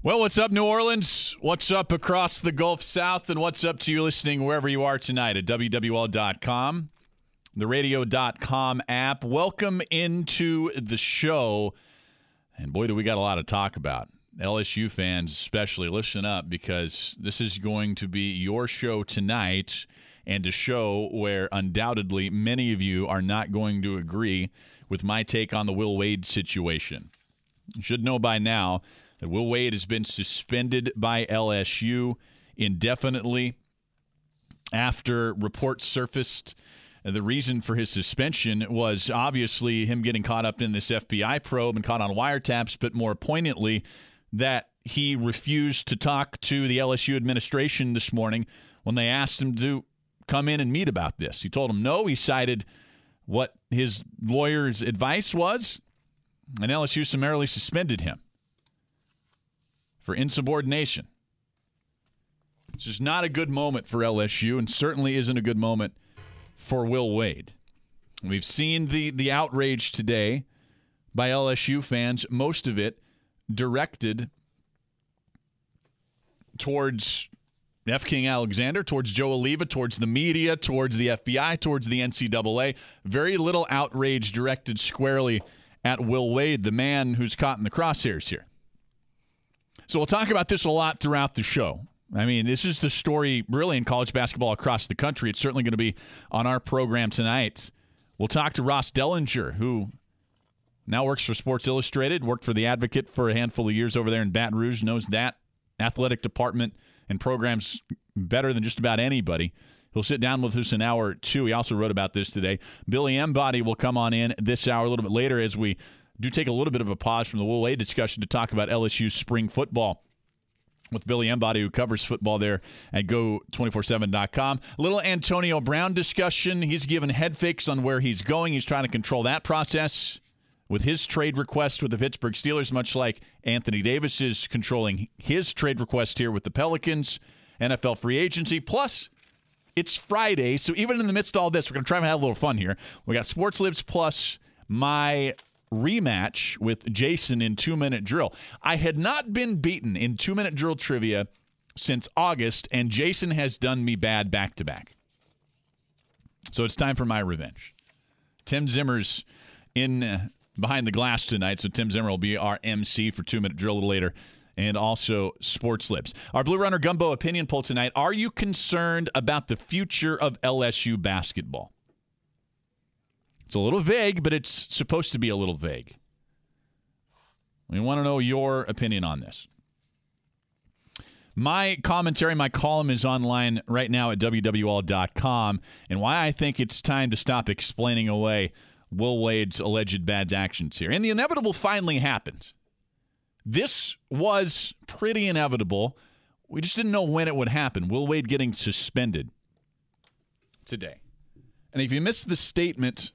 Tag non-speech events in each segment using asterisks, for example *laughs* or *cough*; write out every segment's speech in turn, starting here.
Well, what's up, New Orleans? What's up across the Gulf South? And what's up to you listening wherever you are tonight at WWL.com, the radio.com app? Welcome into the show. And boy, do we got a lot to talk about. LSU fans, especially, listen up because this is going to be your show tonight and a show where undoubtedly many of you are not going to agree with my take on the Will Wade situation. You should know by now Will Wade has been suspended by LSU indefinitely after reports surfaced. Uh, the reason for his suspension was obviously him getting caught up in this FBI probe and caught on wiretaps, but more poignantly, that he refused to talk to the LSU administration this morning when they asked him to come in and meet about this. He told them no. He cited what his lawyer's advice was, and LSU summarily suspended him for insubordination. This is not a good moment for LSU, and certainly isn't a good moment for Will Wade. We've seen the the outrage today by LSU fans, most of it directed towards F. King Alexander, towards Joe Alleva, towards the media, towards the FBI, towards the NCAA. Very little outrage directed squarely at Will Wade, the man who's caught in the crosshairs here. So we'll talk about this a lot throughout the show. I mean, this is the story really in college basketball across the country. It's certainly going to be on our program tonight. We'll talk to Ross Dellenger, who now works for Sports Illustrated, worked for The Advocate for a handful of years over there in Baton Rouge, knows that athletic department and programs better than just about anybody. He'll sit down with us an hour or two. He also wrote about this today. Billy Embody will come on in this hour a little bit later as we do take a little bit of a pause from the Will Wade discussion to talk about LSU spring football with Billy Embody, who covers football there at go247.com. A little Antonio Brown discussion. He's given head fakes on where he's going. He's trying to control that process with his trade request with the Pittsburgh Steelers, much like Anthony Davis is controlling his trade request here with the Pelicans, NFL free agency. Plus, it's Friday, so even in the midst of all this, we're going to try and have a little fun here. We got Sports Libs plus my rematch with Jason in two minute drill. I had not been beaten in two minute drill trivia since August, and Jason has done me bad back to back. So it's time for my revenge. Tim Zimmer's in uh, behind the glass tonight, so Tim Zimmer will be our MC for two minute drill a little later. And also Sports Libs. Our Blue Runner Gumbo opinion poll tonight. Are you concerned about the future of LSU basketball? It's a little vague, but it's supposed to be a little vague. We want to know your opinion on this. My commentary, my column is online right now at WWL.com, and why I think it's time to stop explaining away Will Wade's alleged bad actions here. And the inevitable finally happened. This was pretty inevitable. We just didn't know when it would happen. Will Wade getting suspended today. And if you missed the statement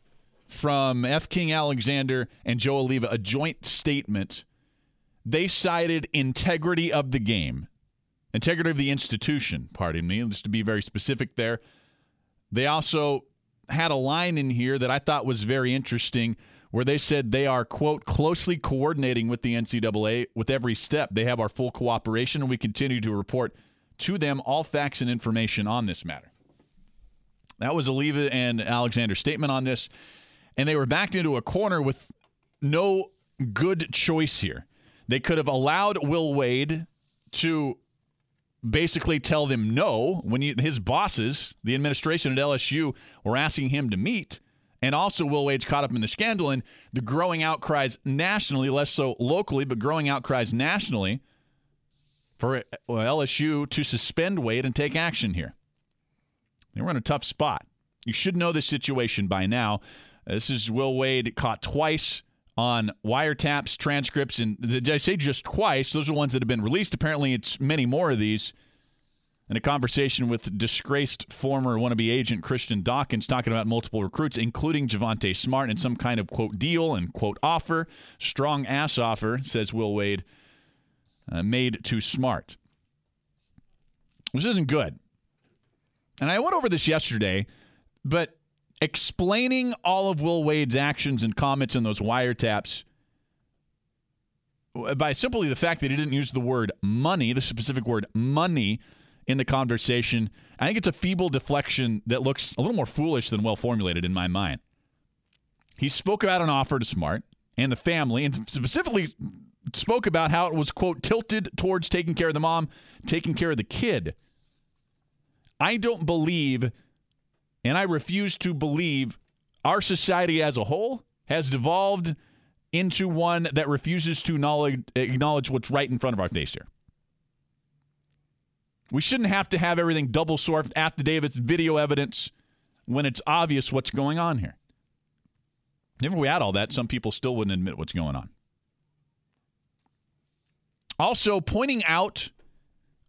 from F. King Alexander and Joe Alleva, a joint statement, they cited integrity of the game, integrity of the institution, pardon me, just to be very specific there. They also had a line in here that I thought was very interesting where they said they are, quote, closely coordinating with the NCAA with every step. They have our full cooperation, and we continue to report to them all facts and information on this matter. That was Alleva and Alexander's statement on this. And they were backed into a corner with no good choice here. They could have allowed Will Wade to basically tell them no when you, his bosses, the administration at LSU, were asking him to meet. And also, Will Wade's caught up in the scandal and the growing outcries nationally, less so locally, but growing outcries nationally for LSU to suspend Wade and take action here. They were in a tough spot. You should know this situation by now. This is Will Wade caught twice on wiretaps, transcripts, and did I say just twice? Those are ones that have been released. Apparently, it's many more of these. In a conversation with disgraced former wannabe agent Christian Dawkins, talking about multiple recruits, including Javonte Smart, and some kind of quote deal and quote offer, strong ass offer, says Will Wade, uh, made to Smart. This isn't good. And I went over this yesterday, but explaining all of Will Wade's actions and comments in those wiretaps by simply the fact that he didn't use the word money, the specific word money, in the conversation. I think it's a feeble deflection that looks a little more foolish than well formulated in my mind. He spoke about an offer to Smart and the family, and specifically spoke about how it was, quote, tilted towards taking care of the mom, taking care of the kid. I don't believe, and I refuse to believe, our society as a whole has devolved into one that refuses to acknowledge what's right in front of our face here. We shouldn't have to have everything double sourced affidavits, video evidence when it's obvious what's going on here. Even If we had all that, some people still wouldn't admit what's going on. Also, pointing out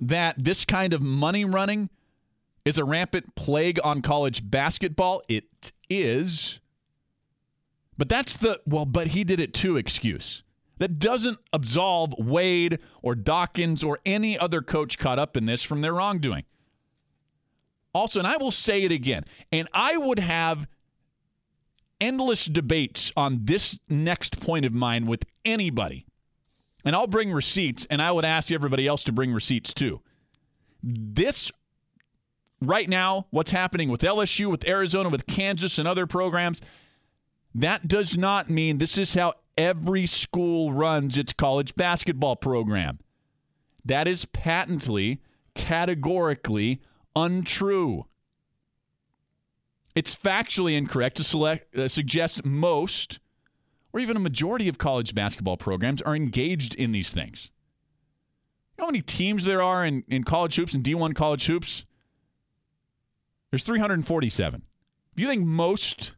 that this kind of money running is a rampant plague on college basketball. It is. But that's the, well, but he did it too excuse. That doesn't absolve Wade or Dawkins or any other coach caught up in this from their wrongdoing. Also, and I will say it again, and I would have endless debates on this next point of mine with anybody. And I'll bring receipts, and I would ask everybody else to bring receipts too. This right now, what's happening with LSU, with Arizona, with Kansas, and other programs, that does not mean this is how every school runs its college basketball program. That is patently, categorically untrue. It's factually incorrect to select, uh, suggest most or even a majority of college basketball programs are engaged in these things. You know how many teams there are in, in college hoops and D1 college hoops? There's 347. Do you think most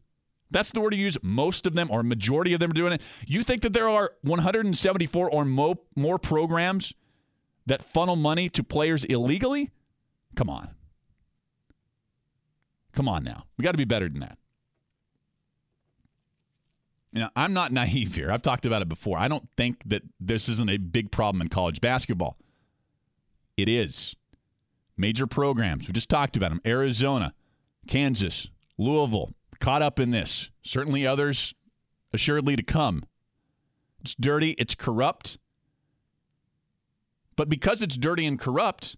that's the word to use. Most of them, or majority of them, are doing it. You think that there are 174 or mo- more programs that funnel money to players illegally? Come on. Come on now. We got to be better than that. You know, I'm not *laughs* naive here. I've talked about it before. I don't think that this isn't a big problem in college basketball. It is. Major programs. We just talked about them Arizona, Kansas, Louisville, caught up in this. Certainly others assuredly to come. It's dirty, it's corrupt. But because it's dirty and corrupt,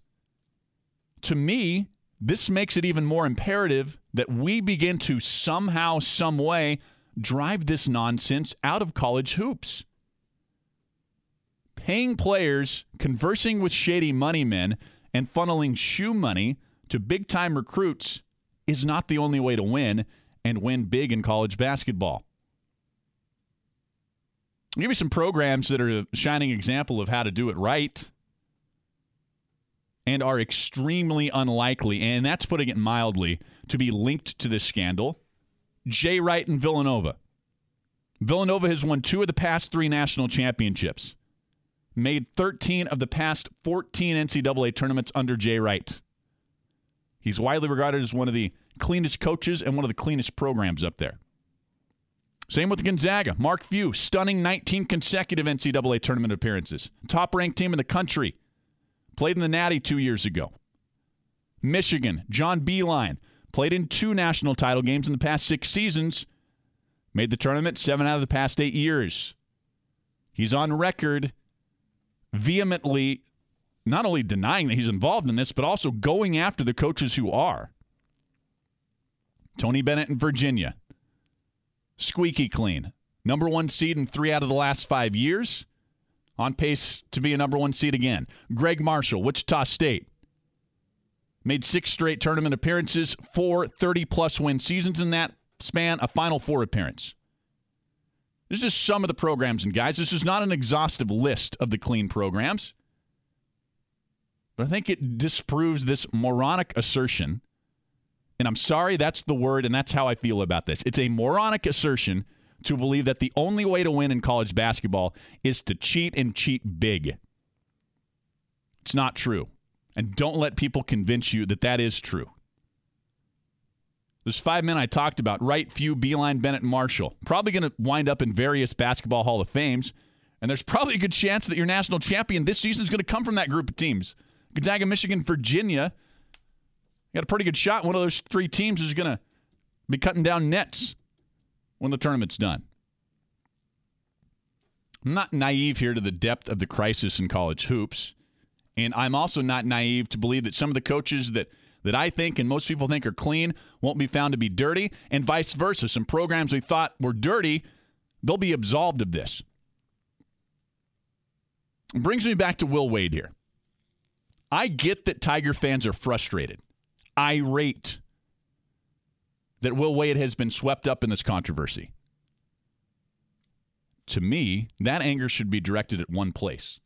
to me, this makes it even more imperative that we begin to somehow, some way, drive this nonsense out of college hoops. Paying players, conversing with shady money men, and funneling shoe money to big time recruits is not the only way to win and win big in college basketball. I'll give you some programs that are a shining example of how to do it right and are extremely unlikely, and that's putting it mildly, to be linked to this scandal. Jay Wright and Villanova. Villanova has won two of the past three national championships, made 13 of the past 14 NCAA tournaments under Jay Wright. He's widely regarded as one of the cleanest coaches and one of the cleanest programs up there. Same with Gonzaga. Mark Few, stunning 19 consecutive NCAA tournament appearances. Top ranked team in the country. Played in the Natty two years ago. Michigan, John Beilein, played in two national title games in the past six seasons. Made the tournament seven out of the past eight years. He's on record vehemently not only denying that he's involved in this, but also going after the coaches who are. Tony Bennett in Virginia. Squeaky clean. Number one seed in three out of the last five years. on pace to be a number one seed again. Gregg Marshall, Wichita State, made six straight tournament appearances, four 30 plus win seasons in that span, a Final Four appearance. This is just some of the programs, and guys, this is not an exhaustive list of the clean programs. But I think it disproves this moronic assertion. And I'm sorry, that's the word, and that's how I feel about this. It's a moronic assertion to believe that the only way to win in college basketball is to cheat and cheat big. It's not true. And don't let people convince you that that is true. Those five men I talked about, Wright, Few, Beilein, Bennett, and Marshall, probably going to wind up in various basketball Hall of Fames. And there's probably a good chance that your national champion this season is going to come from that group of teams. Gonzaga, Michigan, Virginia. got a pretty good shot. One of those three teams is going to be cutting down nets when the tournament's done. I'm not naive here to the depth of the crisis in college hoops. And I'm also not naive to believe that some of the coaches that that I think and most people think are clean won't be found to be dirty, and vice versa. Some programs we thought were dirty, they'll be absolved of this. It brings me back to Will Wade here. I get that Tiger fans are frustrated, irate that Will Wade has been swept up in this controversy. To me, that anger should be directed at one place.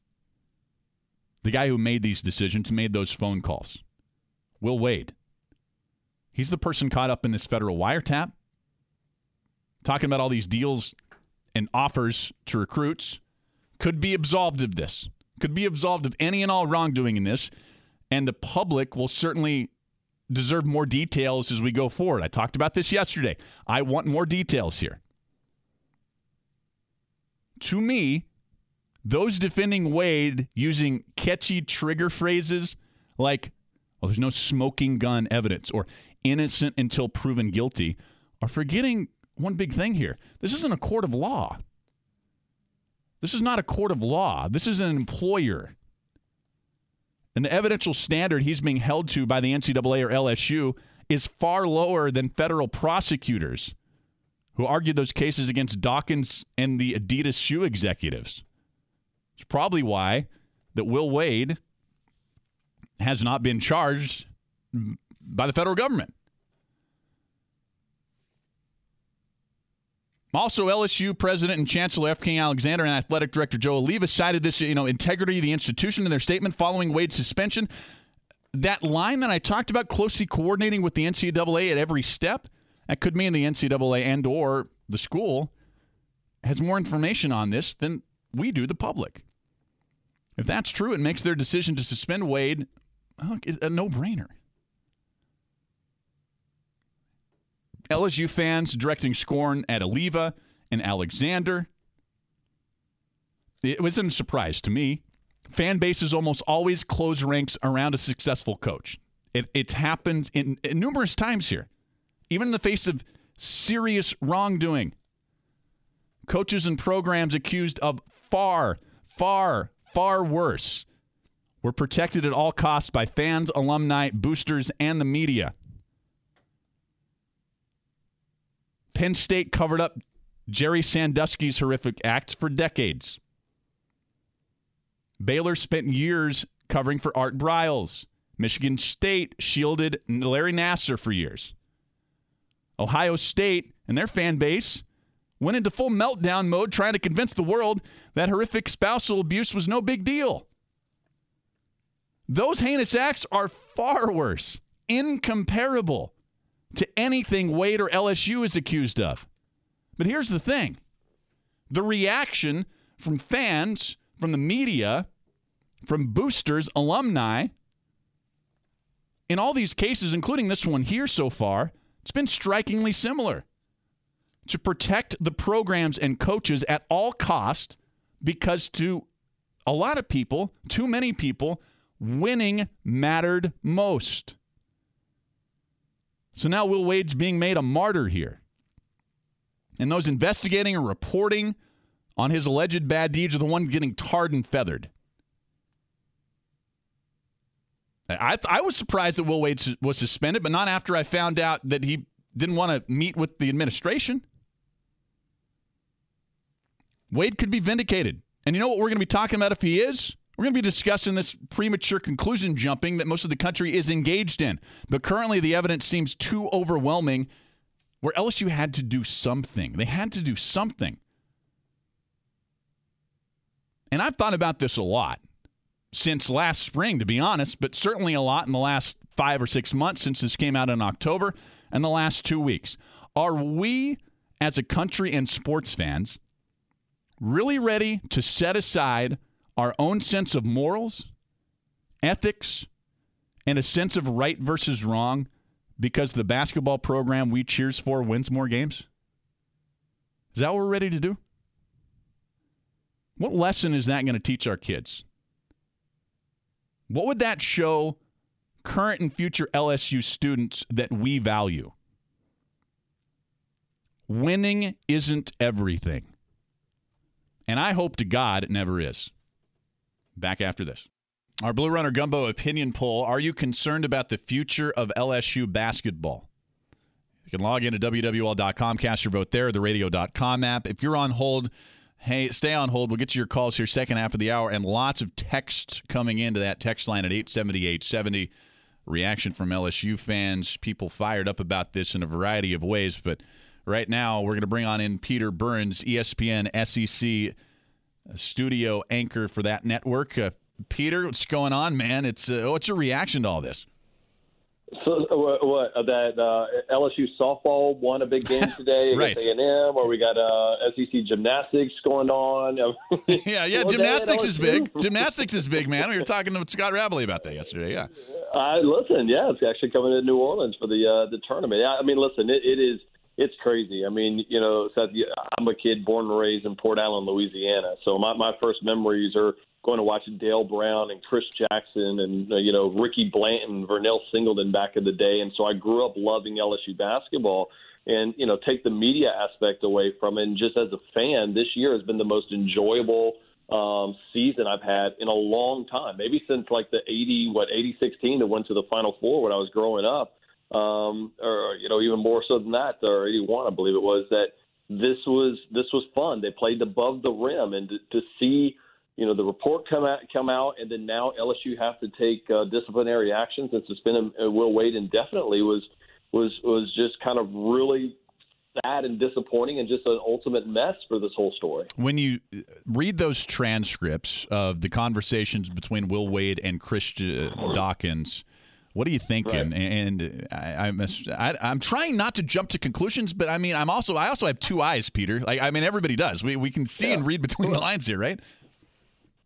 The guy who made these decisions, made those phone calls. Will Wade. He's the person caught up in this federal wiretap, talking about all these deals and offers to recruits, could be absolved of this, could be absolved of any and all wrongdoing in this. And the public will certainly deserve more details as we go forward. I talked about this yesterday. I want more details here. To me, those defending Wade using catchy trigger phrases like well, there's no smoking gun evidence or innocent until proven guilty are forgetting one big thing here. This isn't a court of law. This is not a court of law. This is an employer. And the evidential standard he's being held to by the NCAA or LSU is far lower than federal prosecutors who argued those cases against Dawkins and the Adidas shoe executives. It's probably why that Will Wade has not been charged by the federal government. Also, LSU president and chancellor F. King Alexander and athletic director Joe Alleva cited this, you know, integrity of the institution in their statement following Wade's suspension. That line that I talked about, closely coordinating with the NCAA at every step, that could mean the NCAA and or the school has more information on this than we do, the public. If that's true, it makes their decision to suspend Wade is a no brainer. LSU fans directing scorn at Alleva and Alexander. It wasn't a surprise to me. Fan bases almost always close ranks around a successful coach. It, it's happened in, in numerous times here, even in the face of serious wrongdoing. Coaches and programs accused of far, far, far worse were protected at all costs by fans, alumni, boosters, and the media. Penn State covered up Jerry Sandusky's horrific acts for decades. Baylor spent years covering for Art Briles. Michigan State shielded Larry Nassar for years. Ohio State and their fan base went into full meltdown mode trying to convince the world that horrific spousal abuse was no big deal. Those heinous acts are far worse, incomparable to anything Wade or LSU is accused of. But here's the thing the reaction from fans, from the media, from boosters, alumni, in all these cases, including this one here so far, it's been strikingly similar. To protect the programs and coaches at all cost, because to a lot of people, too many people, winning mattered most. So now Will Wade's being made a martyr here. And those investigating or reporting on his alleged bad deeds are the ones getting tarred and feathered. I, I was surprised that Will Wade was suspended, but not after I found out that he didn't want to meet with the administration. Wade could be vindicated And you know what we're going to be talking about if he is? We're going to be discussing this premature conclusion jumping that most of the country is engaged in. But currently, the evidence seems too overwhelming where LSU had to do something. They had to do something. And I've thought about this a lot since last spring, to be honest, but certainly a lot in the last five or six months since this came out in October and the last two weeks. Are we, as a country and sports fans, really ready to set aside our own sense of morals, ethics, and a sense of right versus wrong because the basketball program we cheers for wins more games? Is that what we're ready to do? What lesson is that going to teach our kids? What would that show current and future LSU students that we value? Winning isn't everything. And I hope to God it never is. Back after this. Our Blue Runner Gumbo opinion poll Are you concerned about the future of LSU basketball? You can log in into WWL.com, cast your vote there, the radio.com app. If you're on hold, hey, stay on hold. We'll get to your calls here second half of the hour and lots of texts coming into that text line at 870 870. Reaction from LSU fans, people fired up about this in a variety of ways. But right now, we're going to bring on in Peter Burns, ESPN SEC studio anchor for that network. Uh, Peter, what's going on, man? It's uh, what's your reaction to all this? So what, what uh, that uh, LSU softball won a big game *laughs* today right. against A and M, or we got uh, SEC gymnastics going on. *laughs* yeah, yeah, gymnastics is big. Gymnastics is big, man. We were talking to Scott Rabalais about that yesterday. Yeah. I listen. Yeah, it's actually coming to New Orleans for the uh, the tournament. Yeah, I mean, listen, it, it is it's crazy. I mean, you know, Seth, I'm a kid born and raised in Port Allen, Louisiana. So my, my first memories are going to watch Dale Brown and Chris Jackson and, uh, you know, Ricky Blanton, Vernel Singleton back in the day. And so I grew up loving LSU basketball. And, you know, take the media aspect away from it. And just as a fan, this year has been the most enjoyable um, season I've had in a long time. Maybe since like the 80, what, 80 16 that went to the Final Four when I was growing up um, or you know even more so than that, or 81, I believe it was that this was this was fun. They played above the rim, and to, to see you know the report come out come out, and then now LSU have to take uh, disciplinary actions and suspend uh, Will Wade indefinitely was was was just kind of really sad and disappointing and just an ultimate mess for this whole story. When you read those transcripts of the conversations between Will Wade and Christian Dawkins what are you thinking? Right. And I, I'm I, I'm trying not to jump to conclusions, but I mean I'm also I also have two eyes, Peter. Like I mean everybody does. We we can see yeah. and read between the lines here, right?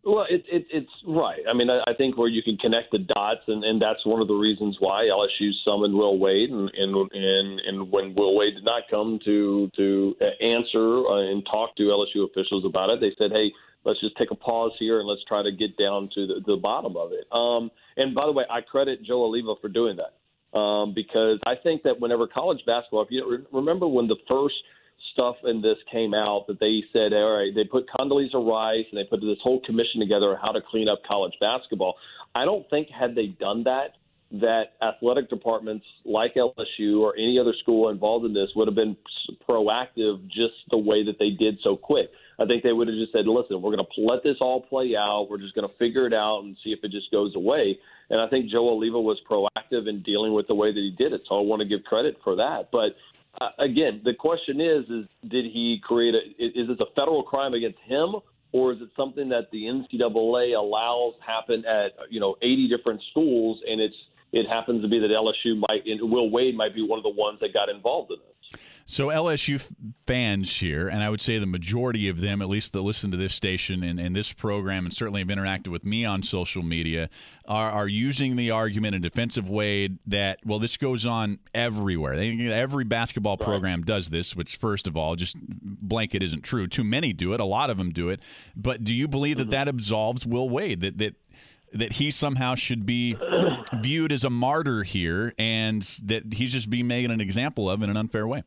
Well, it, it, it's right. I mean, I, I think where you can connect the dots, and, and that's one of the reasons why LSU summoned Will Wade, and and and, and when Will Wade did not come to to answer uh, and talk to LSU officials about it, they said, "Hey, let's just take a pause here and let's try to get down to the, the bottom of it. Um, and by the way, I credit Joe Alleva for doing that um, because I think that whenever college basketball, if you remember when the first stuff in this came out that they said, all right, they put Condoleezza Rice and they put this whole commission together on how to clean up college basketball. I don't think had they done that, that athletic departments like LSU or any other school involved in this would have been proactive just the way that they did so quick. I think they would have just said, listen, we're going to let this all play out. We're just going to figure it out and see if it just goes away. And I think Joe Alleva was proactive in dealing with the way that he did it. So I want to give credit for that. But uh, again, the question is, is did he create a, is this a federal crime against him or is it something that the NCAA allows happen at, you know, 80 different schools and it's, it happens to be that LSU might, and Will Wade might be one of the ones that got involved in this. So LSU fans here, and I would say the majority of them, at least that listen to this station and, and this program, and certainly have interacted with me on social media, are, are using the argument in a defensive way that well, this goes on everywhere. They, every basketball program does this. Which, first of all, just blanket isn't true. Too many do it. A lot of them do it. But do you believe mm-hmm. that that absolves Will Wade? That that that he somehow should be viewed as a martyr here, and that he's just being made an example of in an unfair way.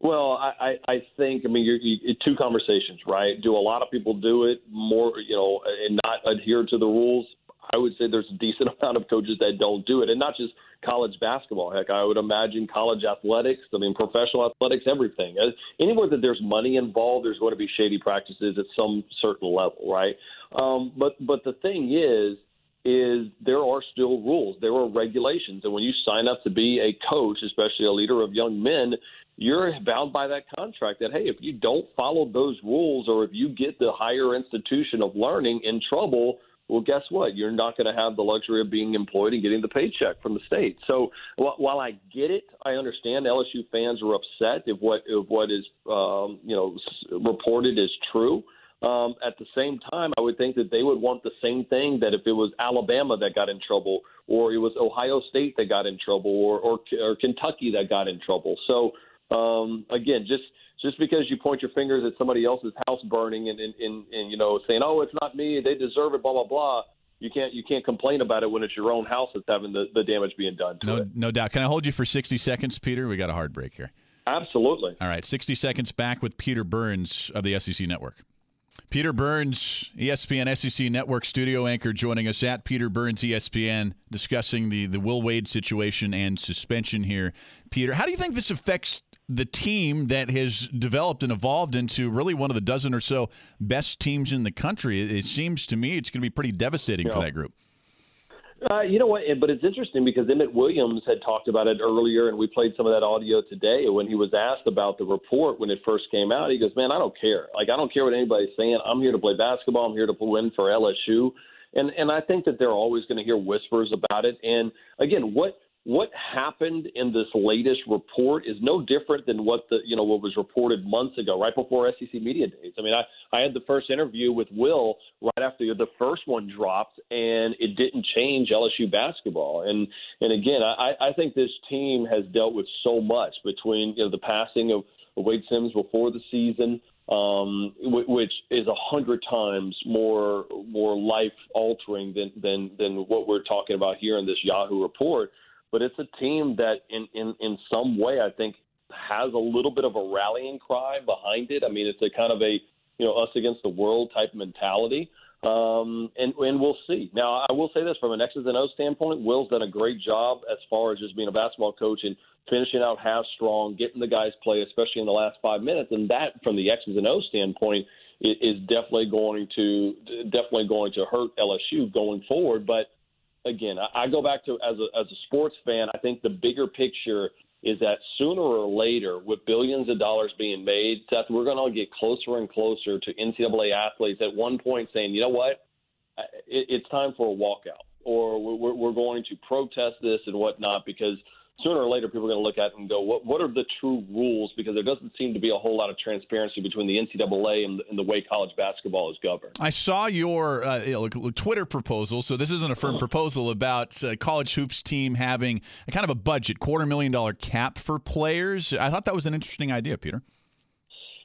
Well, I, I think I mean you're, you, two conversations, right? Do a lot of people do it more, you know, and not adhere to the rules? I would say there's a decent *laughs* amount of coaches that don't do it, and not just college basketball. Heck, I would imagine college athletics. I mean, professional athletics, everything. Uh, anywhere that there's money involved, there's going to be shady practices at some certain level, right? Um, but but the thing is is there are still rules, there are regulations, and when you sign up to be a coach, especially a leader of young men, you're bound by that contract. That hey, if you don't follow those rules, or if you get the higher institution of learning in trouble, well, guess what? You're not going to have the luxury of being employed and getting the paycheck from the state. So while I get it, I understand LSU fans are upset if what if what is um, you know reported is true. Um, at the same time, I would think that they would want the same thing that if it was Alabama that got in trouble, or it was Ohio State that got in trouble, or or, or Kentucky that got in trouble. So um, again, just just because you point your fingers at somebody else's house burning and, and, and, and you know saying, "Oh, it's not me, they deserve it," blah blah blah. You can't you can't complain about it when it's your own house that's having the, the damage being done to no, it. No doubt. Can I hold you for sixty seconds, Peter? We got a hard break here. Absolutely. All right, sixty seconds back with Peter Burns of the SEC Network. Peter Burns, ESPN SEC Network studio anchor, joining us at Peter Burns ESPN, discussing the, the Will Wade situation and suspension here. Peter, how do you think this affects the team that has developed and evolved into really one of the dozen or so best teams in the country? It, seems to me it's going to be pretty devastating yeah. for that group. Uh, you know what? But it's interesting because Emmitt Williams had talked about it earlier, and we played some of that audio today. When he was asked about the report when it first came out, he goes, "Man, I don't care. Like, I don't care what anybody's saying. I'm here to play basketball. I'm here to win for LSU." And and I think that they're always going to hear whispers about it. And again, what what happened in this latest report is no different than what the you know what was reported months ago, right before SEC media days. I mean, I I had the first interview with Will right after the first one dropped, and it didn't change LSU basketball. And and again, I I think this team has dealt with so much between you know the passing of Wayde Sims before the season, um, which is a hundred times more more life altering than than than what we're talking about here in this Yahoo report but it's a team that in, in, in some way I think has a little bit of a rallying cry behind it. I mean, it's a kind of a you know us against the world type mentality. Um, and, and we'll see. Now, I will say this from an X's and O's standpoint, Will's done a great job as far as just being a basketball coach and finishing out half strong, getting the guys play, especially in the last five minutes. And that, from the X's and O's standpoint, is definitely going to definitely going to hurt LSU going forward. But again, I, I go back to as a as a sports fan, I think the bigger picture is that sooner or later, with billions of dollars being made, Seth, we're going to get closer and closer to NCAA athletes at one point saying, you know what, it, it's time for a walkout, or we're, we're going to protest this and whatnot because – sooner or later people are going to look at it and go, what what are the true rules? Because there doesn't seem to be a whole lot of transparency between the NCAA and the, and the way college basketball is governed. I saw your uh, Twitter proposal, so this isn't a firm proposal about uh, college hoops team having a kind of a budget, quarter million dollar cap for players. I thought that was an interesting idea, Peter.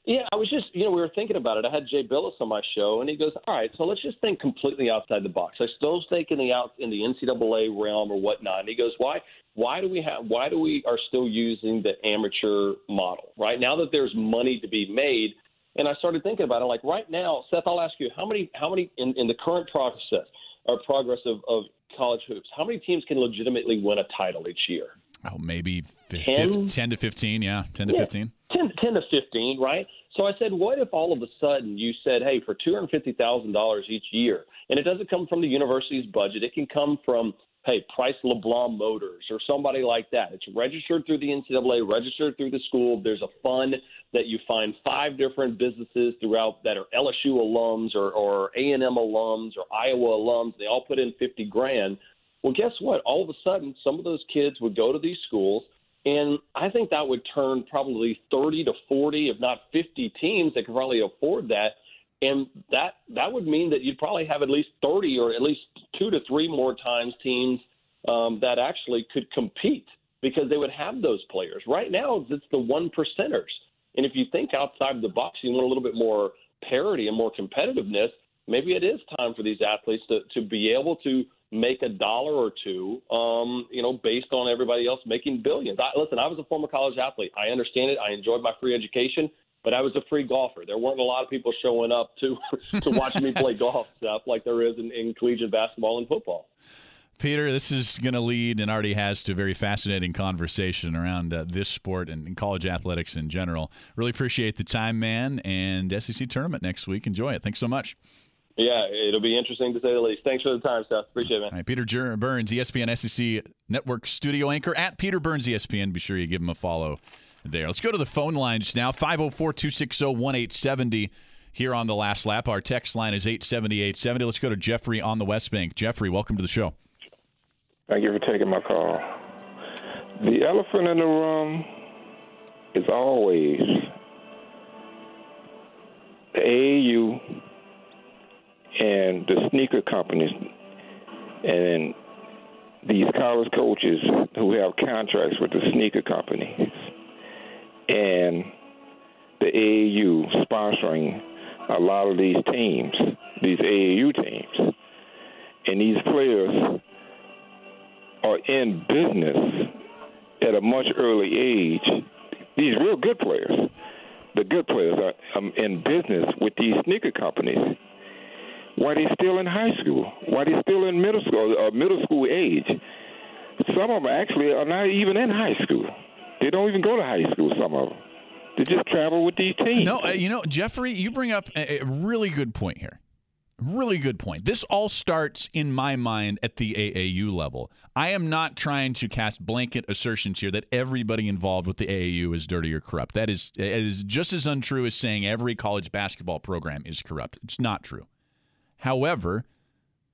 Yeah, I was just, you know, we were thinking about it. I had Jay Bilas on my show, and he goes, "All right, so let's just think completely outside the box. I still think in the out in the NCAA realm or whatnot." And he goes, "Why? Why do we have? Why do we are still using the amateur model right now that there's money to be made?" And I started thinking about it. Like right now, Seth, I'll ask you, how many, how many in, in the current process or progress of, of college hoops, how many teams can legitimately win a title each year? Oh, maybe 10, 10 to 15. Yeah, 10 to yeah, 15. 10, 10 to 15, right? So I said, what if all of a sudden you said, hey, for $250,000 each year, and it doesn't come from the university's budget, it can come from, hey, Price LeBlanc Motors or somebody like that. It's registered through the NCAA, registered through the school. There's a fund that you find five different businesses throughout that are LSU alums or, or A&M alums or Iowa alums. They all put in 50 grand. Well, guess what? All of a sudden, some of those kids would go to these schools, and I think that would turn probably 30 to 40, if not 50 teams that could probably afford that. And that that would mean that you'd probably have at least 30 or at least two to three more times teams um, that actually could compete because they would have those players. Right now, it's the one percenters. And if you think outside the box, you want a little bit more parity and more competitiveness. Maybe it is time for these athletes to, to be able to make a dollar or two, um, you know, based on everybody else making billions. I, listen, I was a former college athlete. I understand it. I enjoyed my free education. But I was a free golfer. There weren't a lot of people showing up to *laughs* to watch me play golf stuff like there is in, in collegiate basketball and football. Peter, this is going to lead and already has to a very fascinating conversation around uh, this sport and, and, college athletics in general. Really appreciate the time, man, and SEC tournament next week. Enjoy it. Thanks so much. Yeah, it'll be interesting to say the least. Thanks for the time, Seth. Appreciate it, man. All right, Peter Burns, ESPN SEC Network studio anchor at Peter Burns ESPN. Be sure you give him a follow there. Let's go to the phone lines now 504 260 1870 here on the last lap. Our text line is 870 870. Let's go to Jeffrey on the West Bank. Jeffrey, welcome to the show. Thank you for taking my call. The elephant in the room is always the AAU and the sneaker companies and these college coaches who have contracts with the sneaker companies and the AAU sponsoring a lot of these teams, these AAU teams. And these players are in business at a much early age. These real good players, the good players, are um, in business with these sneaker companies. Why they still in high school? Why they still in middle school uh, middle school age? Some of them actually are not even in high school. They don't even go to high school. Some of them. They just travel with these teams. No, uh, you know, Jeffrey, you bring up a, a really good point here. Really good point. This all starts in my mind at the AAU level. I am not trying to cast blanket assertions here that everybody involved with the AAU is dirty or corrupt. That is is just as untrue as saying every college basketball program is corrupt. It's not true. However,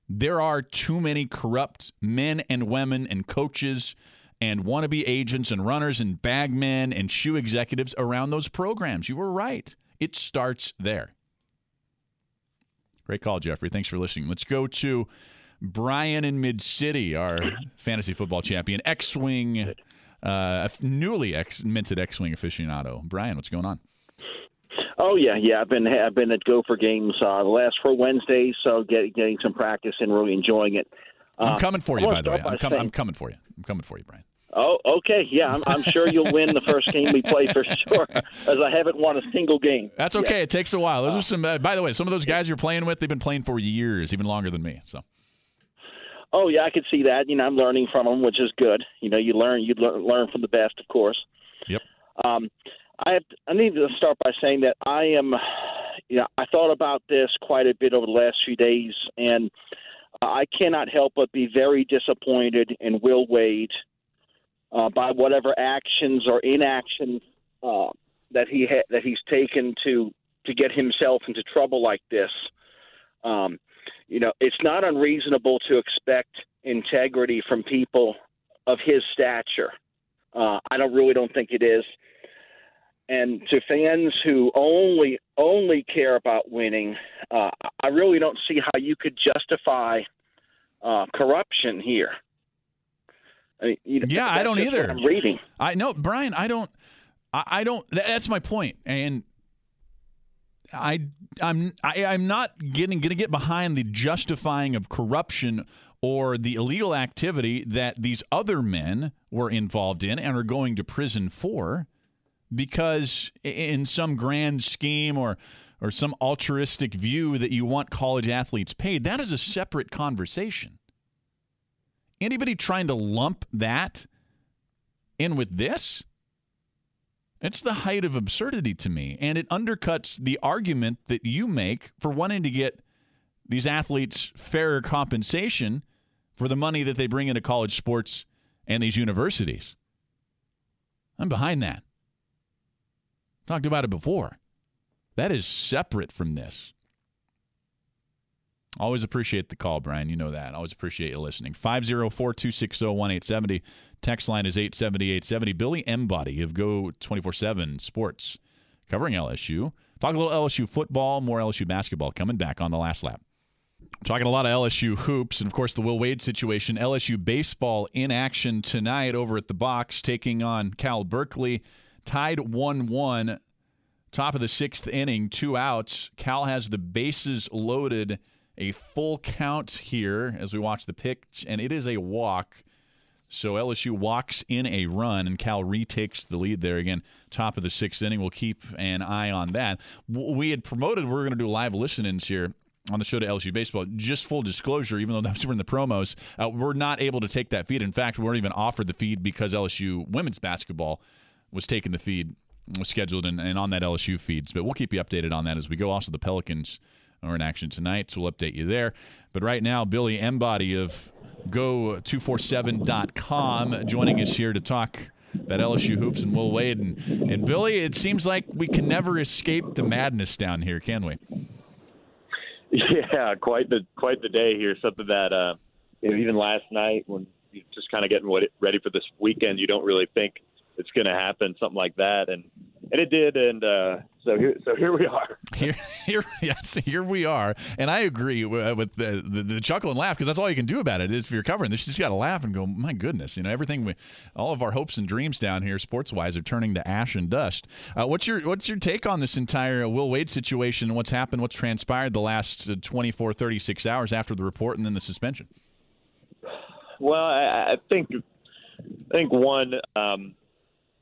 there are too many corrupt men and women and coaches and wannabe agents and runners and bagmen and shoe executives around those programs. You were right. It starts there. Great call, Jeffrey. Thanks for listening. Let's go to Brian in Mid City, our *clears throat* fantasy football champion, X Wing, uh, newly ex- minted X Wing aficionado. Brian, what's going on? Oh yeah, yeah. I've been I've been at Gopher games uh, the last four Wednesdays, so get, getting some practice and really enjoying it. Uh, I'm coming for you, by the way. I'm, com- I'm coming for you. I'm coming for you, Brian. Oh, okay. Yeah, I'm, I'm sure you'll win the first game we play for sure, *laughs* as I haven't won a single game. That's okay. Yet. It takes a while. Those are some. Uh, by the way, some of those guys you're playing with, they've been playing for years, even longer than me. So. Oh yeah, I could see that. You know, I'm learning from them, which is good. You know, you learn you learn from the best, of course. Yep. Um, I have, I need to start by saying that I am, you know, I thought about this quite a bit over the last few days, and I cannot help but be very disappointed in Will Wade uh, by whatever actions or inactions uh, that he ha- that he's taken to to get himself into trouble like this. Um, you know, it's not unreasonable to expect integrity from people of his stature. Uh, I don't really don't think it is. And to fans who only only care about winning, uh, I really don't see how you could justify uh, corruption here. I mean, you know, yeah, I don't either. I'm reading. I know, Brian. I don't. I, I don't. That's my point. and I I'm I, I'm not getting going to get behind the justifying of corruption or the illegal activity that these other men were involved in and are going to prison for because in some grand scheme or or some altruistic view that you want college athletes paid that is a separate conversation Anybody trying to lump that in with this? It's the height of absurdity to me, and it undercuts the argument that you make for wanting to get these athletes fairer compensation for the money that they bring into college sports and these universities. I'm behind that. Talked about it before. That is separate from this. Always appreciate the call, Brian. You know that. Always appreciate you listening. 504 260 1870. Text line is 870 870. Billy Embody of Go 24 7 Sports covering LSU. Talk a little LSU football, more LSU basketball coming back on the last lap. Talking a lot of LSU hoops and, of course, the Will Wade situation. LSU baseball in action tonight over at the box, taking on Cal Berkeley. Tied 1 1. Top of the sixth inning, two outs. Cal has the bases loaded a full count here as we watch the pitch, and it is a walk. So LSU walks in a run, and Cal retakes the lead there again. Top of the sixth inning. We'll keep an eye on that. We had promoted we are going to do live listen-ins here on the show to LSU baseball. Just full disclosure, even though *laughs* that's in the promos, uh, we're not able to take that feed. In fact, we weren't even offered the feed because LSU women's basketball was taking the feed, was scheduled and, and on that LSU feeds. But we'll keep you updated on that as we go. Also, the Pelicans are in action tonight, so we'll update you there. But right now, Billy Embody of go247.com joining us here to talk about LSU hoops and Will Wade. And, and Billy, it seems like we can never escape the madness down here, can we? Yeah, quite the quite the day here. Something that uh, you know, even last night when you're just kind of getting ready for this weekend, you don't really think it's going to happen, something like that, and and it did, and uh, so here, so here we are. *laughs* here, here, yes, here we are, and I agree with, with the, the, the chuckle and laugh because that's all you can do about it is if you're covering this, you just got to laugh and go, my goodness, you know, everything, we, all of our hopes and dreams down here, sports wise, are turning to ash and dust. Uh, what's your what's your take on this entire Will Wade situation and what's happened, what's transpired the last uh, 24, 36 hours after the report and then the suspension? Well, I, I think I think one. Um,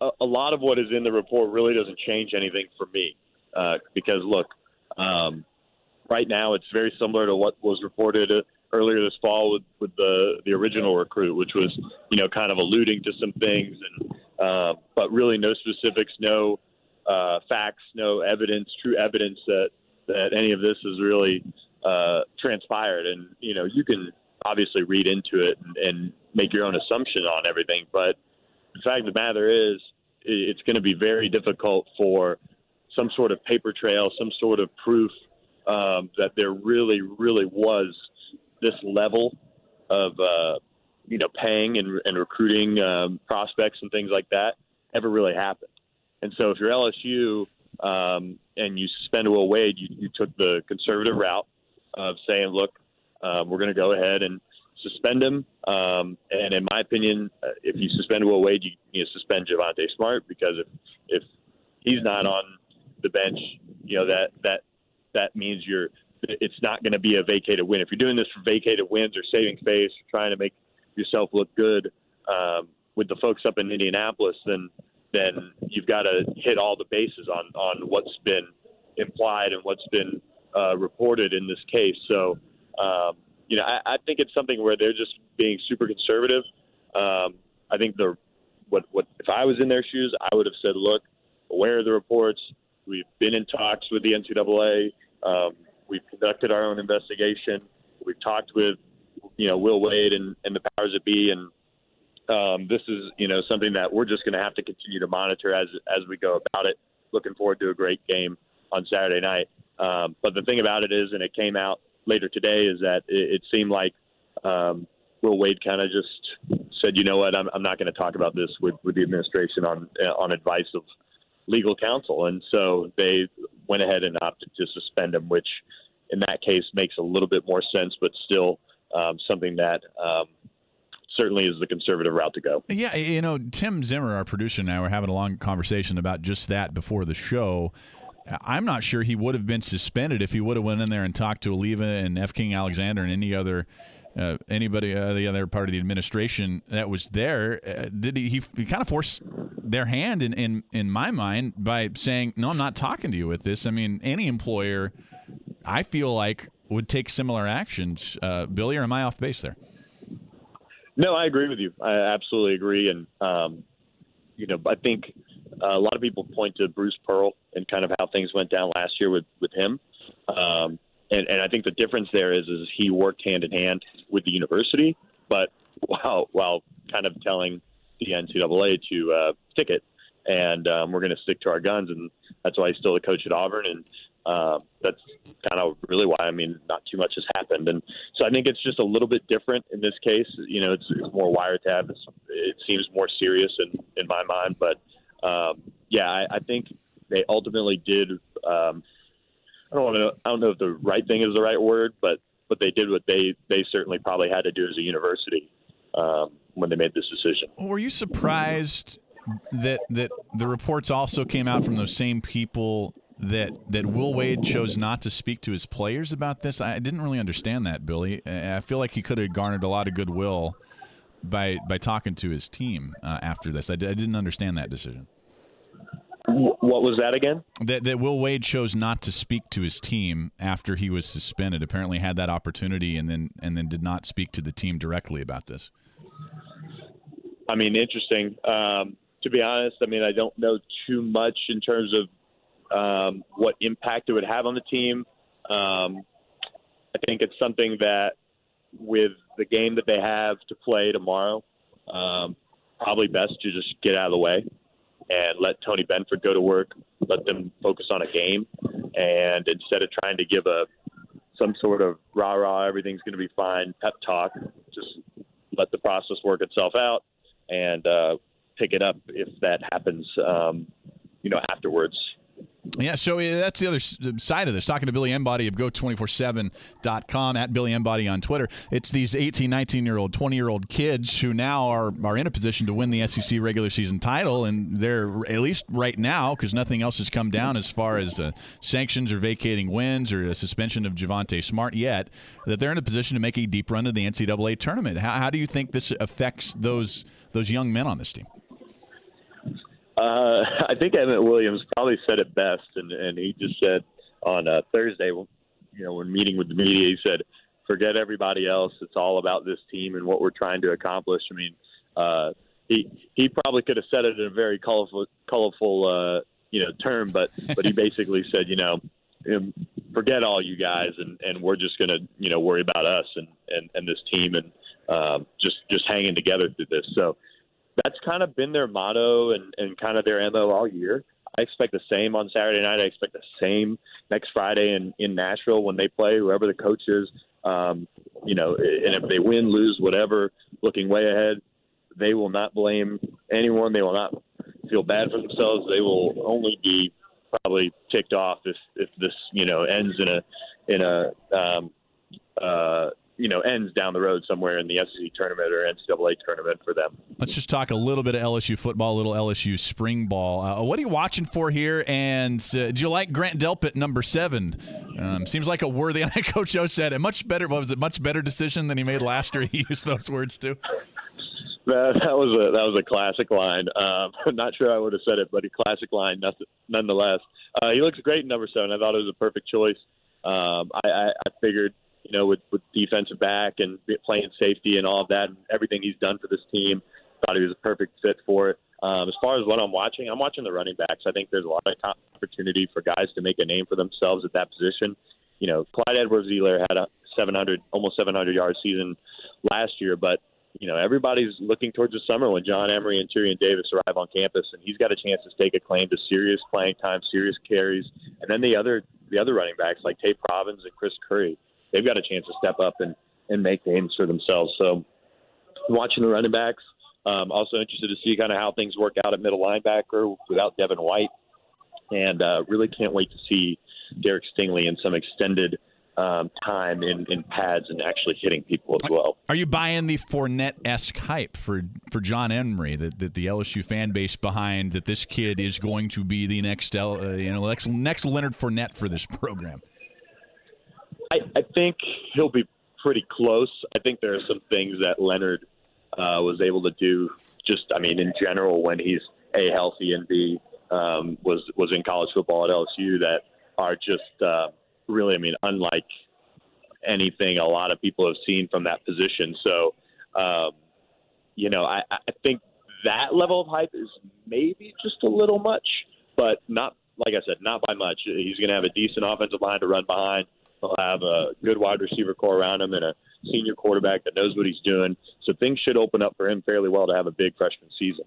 a, lot of what is in the report really doesn't change anything for me uh, because look, um, right now it's very similar to what was reported uh, earlier this fall with, with the the original recruit, which was you know kind of alluding to some things and uh, but really no specifics, no uh, facts, no evidence, true evidence that that any of this has really uh, transpired. And you know you can obviously read into it and, and make your own assumption on everything, but the fact of the matter is, it's going to be very difficult for some sort of paper trail, some sort of proof um, that there really, really was this level of, uh, you know, paying and, and recruiting um, prospects and things like that ever really happened. And so if you're LSU um, and you suspend Will Wade, you, you took the conservative route of saying, look, um, we're going to go ahead and suspend him. Um, and in my opinion, uh, if you suspend Will Wade, you, suspend Javonte Smart because if if he's not on the bench, you know that that that means you're it's not going to be a vacated win. If you're doing this for vacated wins or saving face, trying to make yourself look good um, with the folks up in Indianapolis, then then you've got to hit all the bases on on what's been implied and what's been uh, reported in this case. So um, you know, I, I think it's something where they're just being super conservative. Um, I think the what what if I was in their shoes, I would have said, look, aware of the reports. We've been in talks with the NCAA. Um, we've conducted our own investigation. We've talked with, you know, Will Wade and, and the powers that be, and um, this is, you know, something that we're just going to have to continue to monitor as as we go about it. Looking forward to a great game on Saturday night. Um, but the thing about it is, and it came out later today is that it, it seemed like um, Will Wade kind of just said, you know what, I'm, I'm not going to talk about this with, with the administration on on advice of legal counsel, and so they went ahead and opted to suspend him, which in that case makes a little bit more sense, but still um, something that. Um, certainly is the conservative route to go. Yeah, you know, Tim Zimmer, our producer, and I were having a long conversation about just that before the show. I'm not sure he would have been suspended if he would have went in there and talked to Alleva and F. King Alexander and any other uh, anybody uh, the other part of the administration that was there. Uh, did he, he, he kind of forced their hand in, in in my mind by saying, "No, I'm not talking to you with this." I mean, any employer, I feel like would take similar actions. Uh, Billy, or am I off base there? No, I agree with you. I absolutely agree, and um, you know, I think uh, a lot of people point to Bruce Pearl and kind of how things went down last year with with him. Um, and, and I think the difference there is is he worked hand in hand with the university, but while while kind of telling the NCAA to uh, stick it, and um, we're going to stick to our guns, and that's why he's still the coach at Auburn, and uh, that's kind of really why. I mean, not too much has happened, and so I think it's just a little bit different in this case. You know, it's, it's more wiretap. It's, it seems more serious in in my mind, but um, yeah, I, I think they ultimately did. Um, I don't know. I don't know if the right thing is the right word, but but they did what they they certainly probably had to do as a university um, when they made this decision. Were you surprised that that the reports also came out from those same people that that Will Wade chose not to speak to his players about this? I didn't really understand that, Billy. I feel like he could have garnered a lot of goodwill by by talking to his team uh, after this. I d- I didn't understand that decision. What was that again? That, that Will Wade chose not to speak to his team after he was suspended. Apparently, had that opportunity and then and then did not speak to the team directly about this. I mean, interesting. Um, to be honest, I mean, I don't know too much in terms of um, what impact it would have on the team. Um, I think it's something that, with the game that they have to play tomorrow, um, probably best to just get out of the way and let Tony Benford go to work, let them focus on a game, and instead of trying to give a some sort of rah rah, everything's going to be fine pep talk, just let the process work itself out and uh, pick it up if that happens, um, you know, afterwards. Yeah, so that's the other side of this. Talking to Billy Embody of Go247.com, at Billy Embody on Twitter. It's these 18, 19 year old, 20 year old kids who now are, are in a position to win the SEC regular season title. And they're, at least right now, because nothing else has come down as far as uh, sanctions or vacating wins or a suspension of Javonte Smart yet, that they're in a position to make a deep run to the NCAA tournament. How, how do you think this affects those, those young men on this team? Uh, *laughs* I think Emmitt Williams probably said it best, and, and he just said on uh, Thursday, you know, when meeting with the media, he said, "Forget everybody else. It's all about this team and what we're trying to accomplish." I mean, uh, he he probably could have said it in a very colorful, colorful, uh, you know, term, but but he *laughs* basically said, you know, um, forget all you guys, and and we're just gonna, you know, worry about us and and and this team, and um, just just hanging together through this. So that's kind of been their motto and, and kind of their MO all year. I expect the same on Saturday night. I expect the same next Friday in, in Nashville when they play, whoever the coach is. Um, you know, and if they win, lose, whatever, looking way ahead, they will not blame anyone. They will not feel bad for themselves. They will only be probably ticked off if if this you know ends in a in a um, uh, you know ends down the road somewhere in the SEC tournament or NCAA tournament for them. Let's just talk a little bit of LSU football, a little LSU spring ball. Uh, what are you watching for here? And uh, do you like Grant Delpit, number seven? Um, seems like a worthy. *laughs* Coach O said it much better. What was it? Much better decision than he made last year. *laughs* He used those words too. That, that was a that was a classic line. Um, *laughs* I'm not sure I would have said it, but a classic line nonetheless. Uh, he looks great in number seven. I thought it was a perfect choice. Um, I, I, I figured you know, with, with defensive back and playing safety and all of that, and everything he's done for this team. Thought he was a perfect fit for it. Um, as far as what I'm watching, I'm watching the running backs. I think there's a lot of opportunity for guys to make a name for themselves at that position. You know, Clyde Edwards-Helaire had a 700, almost 700 yard season last year, but you know everybody's looking towards the summer when John Emery and Tyrion Davis arrive on campus, and he's got a chance to stake a claim to serious playing time, serious carries, and then the other the other running backs like Tae Provens and Chris Curry they've got a chance to step up and and make games for themselves. So watching the running backs. Um, also interested to see kind of how things work out at middle linebacker without Devin White, and uh, really can't wait to see Derek Stingley in some extended um, time in, in pads and actually hitting people as well. Are you buying the Fournette esque hype for for John Emery that, that the LSU fan base behind that this kid is going to be the next uh, you know next next Leonard Fournette for this program? Think he'll be pretty close. I think there are some things that Leonard uh, was able to do. Just, I mean, in general, when he's a healthy and b um, was was in college football at LSU, that are just uh, really, I mean, unlike anything a lot of people have seen from that position. So, um, you know, I, I think that level of hype is maybe just a little much, but not like I said, not by much. He's going to have a decent offensive line to run behind. He'll have a good wide receiver core around him and a senior quarterback that knows what he's doing. So things should open up for him fairly well to have a big freshman season.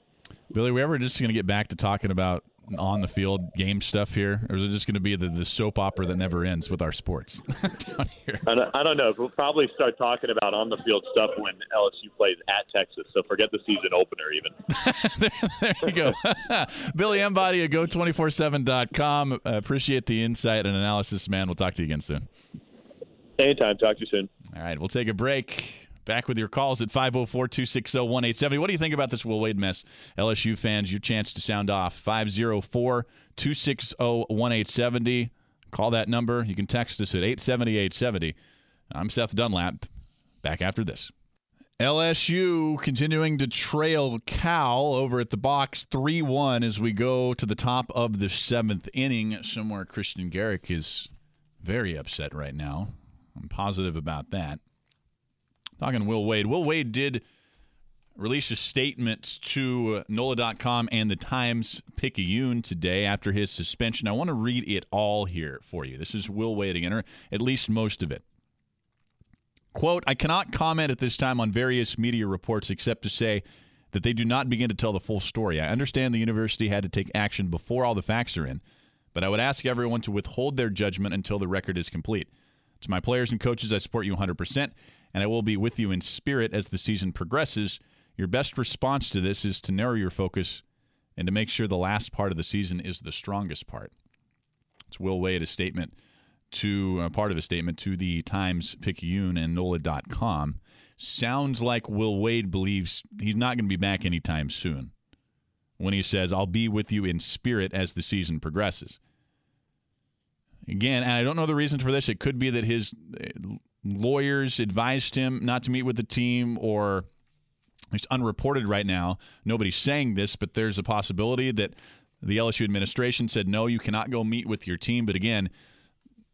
Billy, we ever just going to get back to talking about on the field game stuff here, or is it just going to be the, the soap opera that never ends with our sports *laughs* down here? I don't, I don't know. We'll probably start talking about on the field stuff when LSU plays at Texas. So forget the season opener, even. there, *laughs* there, you go. *laughs* Billy Embody at go247.com. Uh, appreciate the insight and analysis, man. We'll talk to you again soon. Anytime. Talk to you soon. All right. We'll take a break. Back with your calls at 504 260 1870. What do you think about this Will Wade mess? LSU fans, your chance to sound off. 504 260 1870. Call that number. You can text us at 870 870. I'm Seth Dunlap. Back after this. LSU continuing to trail Cal over at the box 3 1 as we go to the top of the seventh inning. Somewhere Christian Garrick is very upset right now. I'm positive about that. Talking Will Wade. Will Wade did release a statement to NOLA.com and the Times Picayune today after his suspension. I want to read it all here for you. This is Will Wade again, or at least most of it. Quote, I cannot comment at this time on various media reports except to say that they do not begin to tell the full story. I understand the university had to take action before all the facts are in, but I would ask everyone to withhold their judgment until the record is complete. To my players and coaches, I support you 100%, and I will be with you in spirit as the season progresses. Your best response to this is to narrow your focus and to make sure the last part of the season is the strongest part. It's Will Wade, a statement to uh, part of a statement to the Times Picayune and NOLA.com. Sounds like Will Wade believes he's not going to be back anytime soon when he says, I'll be with you in spirit as the season progresses. Again, and I don't know the reasons for this. It could be that his lawyers advised him not to meet with the team or it's unreported right now. Nobody's saying this, but there's a possibility that the LSU administration said, no, you cannot go meet with your team. But again,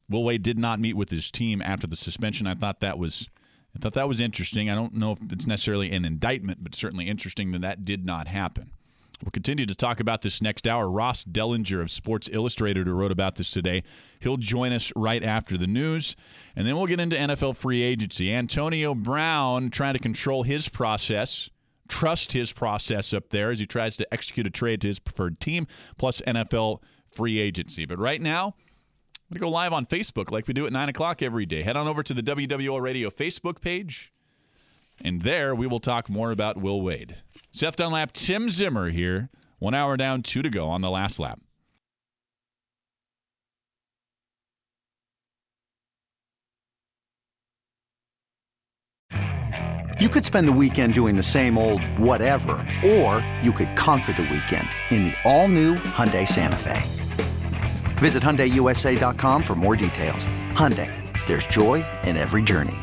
Will Wade did not meet with his team after the suspension. I thought that was I thought that was interesting. I don't know if it's necessarily an indictment, but certainly interesting that that did not happen. We'll continue to talk about this next hour. Ross Dellenger of Sports Illustrated, who wrote about this today, he'll join us right after the news. And then we'll get into NFL free agency. Antonio Brown trying to control his process, trust his process up there as he tries to execute a trade to his preferred team, plus NFL free agency. But right now, I'm going to go live on Facebook like we do at 9 o'clock every day. Head on over to the WWL Radio Facebook page, and there we will talk more about Will Wade. Seth Dunlap, Tim Zimmer here. One hour down, two to go on the last lap. You could spend the weekend doing the same old whatever, or you could conquer the weekend in the all-new Hyundai Santa Fe. Visit HyundaiUSA.com for more details. Hyundai, there's joy in every journey.